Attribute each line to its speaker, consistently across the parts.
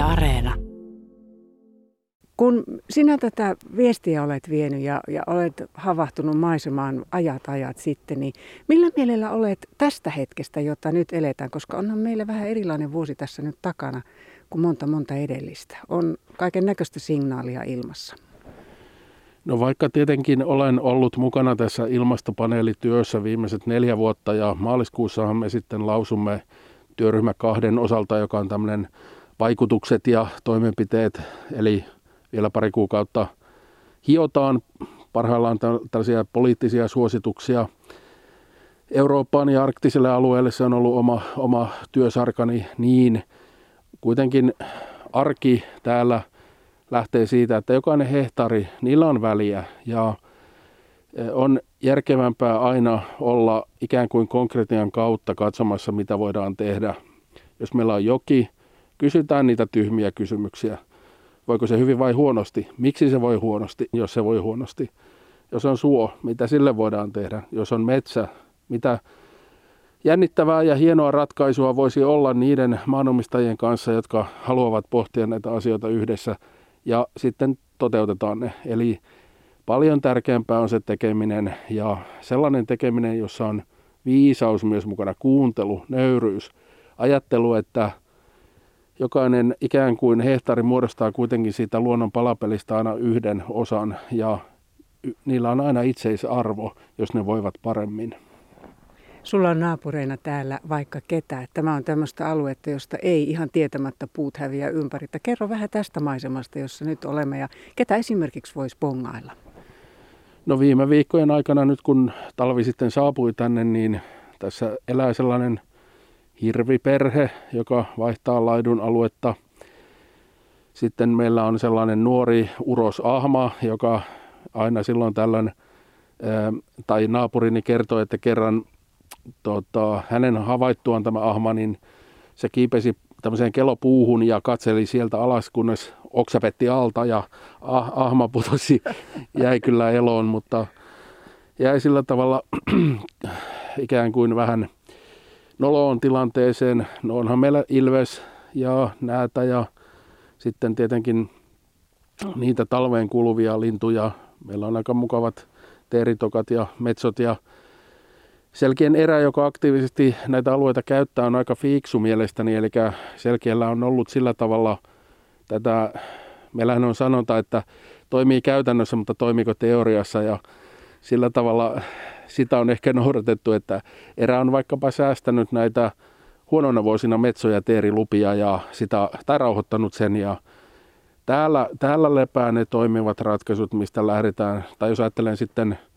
Speaker 1: Yle Areena.
Speaker 2: Kun sinä tätä viestiä olet vienyt ja, ja olet havahtunut maisemaan ajat ajat sitten, niin millä mielellä olet tästä hetkestä, jota nyt eletään, koska onhan meillä vähän erilainen vuosi tässä nyt takana kuin monta monta edellistä. On kaiken näköistä signaalia ilmassa.
Speaker 3: No vaikka tietenkin olen ollut mukana tässä ilmastopaneelityössä viimeiset neljä vuotta ja maaliskuussahan me sitten lausumme työryhmä kahden osalta, joka on tämmöinen vaikutukset ja toimenpiteet, eli vielä pari kuukautta hiotaan parhaillaan tällaisia poliittisia suosituksia Eurooppaan ja arktiselle alueelle. Se on ollut oma, oma työsarkani niin. Kuitenkin arki täällä lähtee siitä, että jokainen hehtaari, niillä on väliä ja e, on järkevämpää aina olla ikään kuin konkretian kautta katsomassa, mitä voidaan tehdä. Jos meillä on joki, kysytään niitä tyhmiä kysymyksiä. Voiko se hyvin vai huonosti? Miksi se voi huonosti, jos se voi huonosti? Jos on suo, mitä sille voidaan tehdä? Jos on metsä, mitä jännittävää ja hienoa ratkaisua voisi olla niiden maanomistajien kanssa, jotka haluavat pohtia näitä asioita yhdessä ja sitten toteutetaan ne. Eli paljon tärkeämpää on se tekeminen ja sellainen tekeminen, jossa on viisaus myös mukana, kuuntelu, nöyryys, ajattelu, että jokainen ikään kuin hehtaari muodostaa kuitenkin siitä luonnon palapelistä aina yhden osan ja niillä on aina itseisarvo, jos ne voivat paremmin.
Speaker 2: Sulla on naapureina täällä vaikka ketä. Tämä on tämmöistä aluetta, josta ei ihan tietämättä puut häviä ympäri. Kerro vähän tästä maisemasta, jossa nyt olemme ja ketä esimerkiksi voisi bongailla?
Speaker 3: No viime viikkojen aikana nyt kun talvi sitten saapui tänne, niin tässä elää sellainen hirviperhe, joka vaihtaa laidun aluetta. Sitten meillä on sellainen nuori urosahma, joka aina silloin tällöin, tai naapurini kertoi, että kerran tota, hänen havaittuaan tämä ahma, niin se kiipesi tämmöiseen kelopuuhun ja katseli sieltä alas, kunnes oksapetti alta ja ah, ahma putosi, jäi kyllä eloon, mutta jäi sillä tavalla ikään kuin vähän noloon tilanteeseen. No onhan meillä ilves ja näätä ja sitten tietenkin niitä talveen kuuluvia lintuja. Meillä on aika mukavat teeritokat ja metsot ja Selkien erä, joka aktiivisesti näitä alueita käyttää, on aika fiksu mielestäni, eli selkeällä on ollut sillä tavalla tätä, meillähän on sanonta, että toimii käytännössä, mutta toimiko teoriassa, ja sillä tavalla sitä on ehkä noudatettu, että erä on vaikkapa säästänyt näitä huonona vuosina metsoja ja teerilupia ja sitä, tai rauhoittanut sen, ja täällä, täällä lepää ne toimivat ratkaisut, mistä lähdetään, tai jos ajattelen sitten –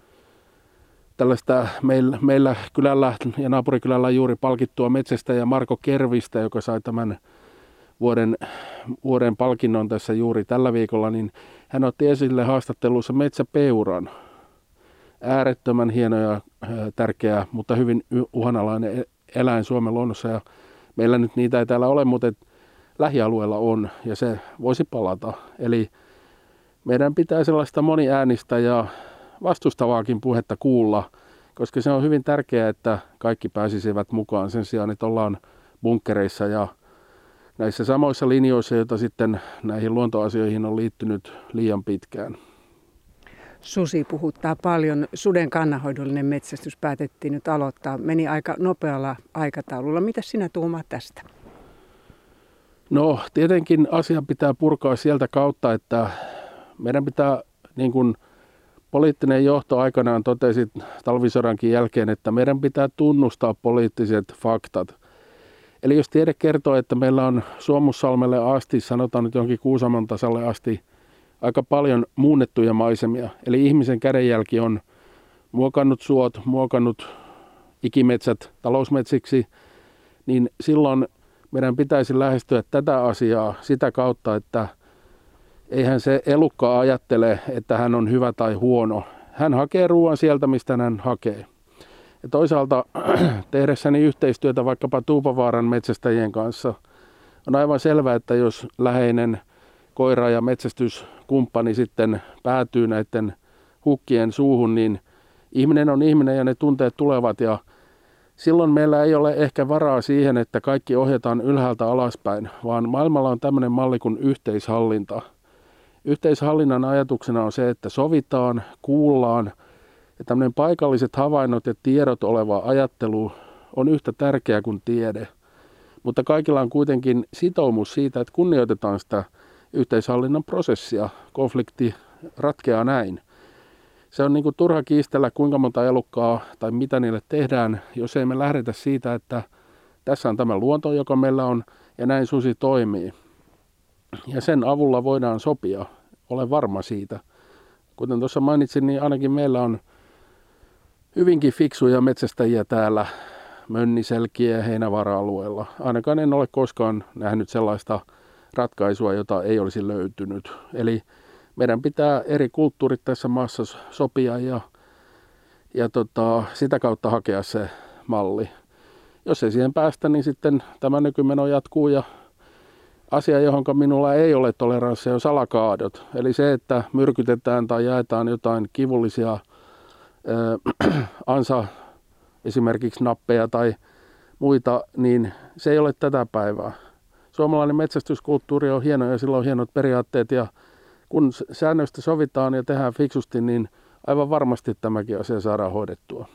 Speaker 3: tällaista meillä, meillä kylällä ja naapurikylällä juuri palkittua metsästä ja Marko Kervistä, joka sai tämän vuoden, vuoden palkinnon tässä juuri tällä viikolla, niin hän otti esille haastattelussa metsäpeuran. Äärettömän hieno ja tärkeä, mutta hyvin uhanalainen e-, eläin Suomen luonnossa. Ja meillä nyt niitä ei täällä ole, mutta lähialueella on ja se voisi palata. Eli meidän pitää sellaista moniäänistä ja vastustavaakin puhetta kuulla, koska se on hyvin tärkeää, että kaikki pääsisivät mukaan sen sijaan, että ollaan bunkkereissa ja näissä samoissa linjoissa, joita sitten näihin luontoasioihin on liittynyt liian pitkään.
Speaker 2: Susi puhuttaa paljon. Suden kannanhoidollinen metsästys päätettiin nyt aloittaa. Meni aika nopealla aikataululla. Mitä sinä tuumaat tästä?
Speaker 3: No tietenkin asia pitää purkaa sieltä kautta, että meidän pitää niin kuin Poliittinen johto aikanaan totesi talvisodankin jälkeen, että meidän pitää tunnustaa poliittiset faktat. Eli jos tiede kertoo, että meillä on Suomussalmelle asti, sanotaan nyt jonkin Kuusamon tasalle asti, aika paljon muunnettuja maisemia. Eli ihmisen kädenjälki on muokannut suot, muokannut ikimetsät talousmetsiksi, niin silloin meidän pitäisi lähestyä tätä asiaa sitä kautta, että – eihän se elukka ajattele, että hän on hyvä tai huono. Hän hakee ruoan sieltä, mistä hän hakee. Ja toisaalta tehdessäni yhteistyötä vaikkapa Tuupavaaran metsästäjien kanssa on aivan selvää, että jos läheinen koira ja metsästyskumppani sitten päätyy näiden hukkien suuhun, niin ihminen on ihminen ja ne tunteet tulevat ja silloin meillä ei ole ehkä varaa siihen, että kaikki ohjataan ylhäältä alaspäin, vaan maailmalla on tämmöinen malli kuin yhteishallinta. Yhteishallinnan ajatuksena on se, että sovitaan, kuullaan ja tämmöinen paikalliset havainnot ja tiedot oleva ajattelu on yhtä tärkeä kuin tiede. Mutta kaikilla on kuitenkin sitoumus siitä, että kunnioitetaan sitä yhteishallinnan prosessia. Konflikti ratkeaa näin. Se on niin kuin turha kiistellä, kuinka monta elukkaa tai mitä niille tehdään, jos ei me lähdetä siitä, että tässä on tämä luonto, joka meillä on, ja näin susi toimii. Ja sen avulla voidaan sopia. Olen varma siitä. Kuten tuossa mainitsin, niin ainakin meillä on hyvinkin fiksuja metsästäjiä täällä Mönniselkiä ja Heinävara-alueella. Ainakaan en ole koskaan nähnyt sellaista ratkaisua, jota ei olisi löytynyt. Eli meidän pitää eri kulttuurit tässä maassa sopia ja, ja tota, sitä kautta hakea se malli. Jos ei siihen päästä, niin sitten tämä nykymeno jatkuu ja asia, johon minulla ei ole toleranssia, on salakaadot. Eli se, että myrkytetään tai jaetaan jotain kivullisia ansa esimerkiksi nappeja tai muita, niin se ei ole tätä päivää. Suomalainen metsästyskulttuuri on hieno ja sillä on hienot periaatteet ja kun säännöistä sovitaan ja tehdään fiksusti, niin aivan varmasti tämäkin asia saadaan hoidettua.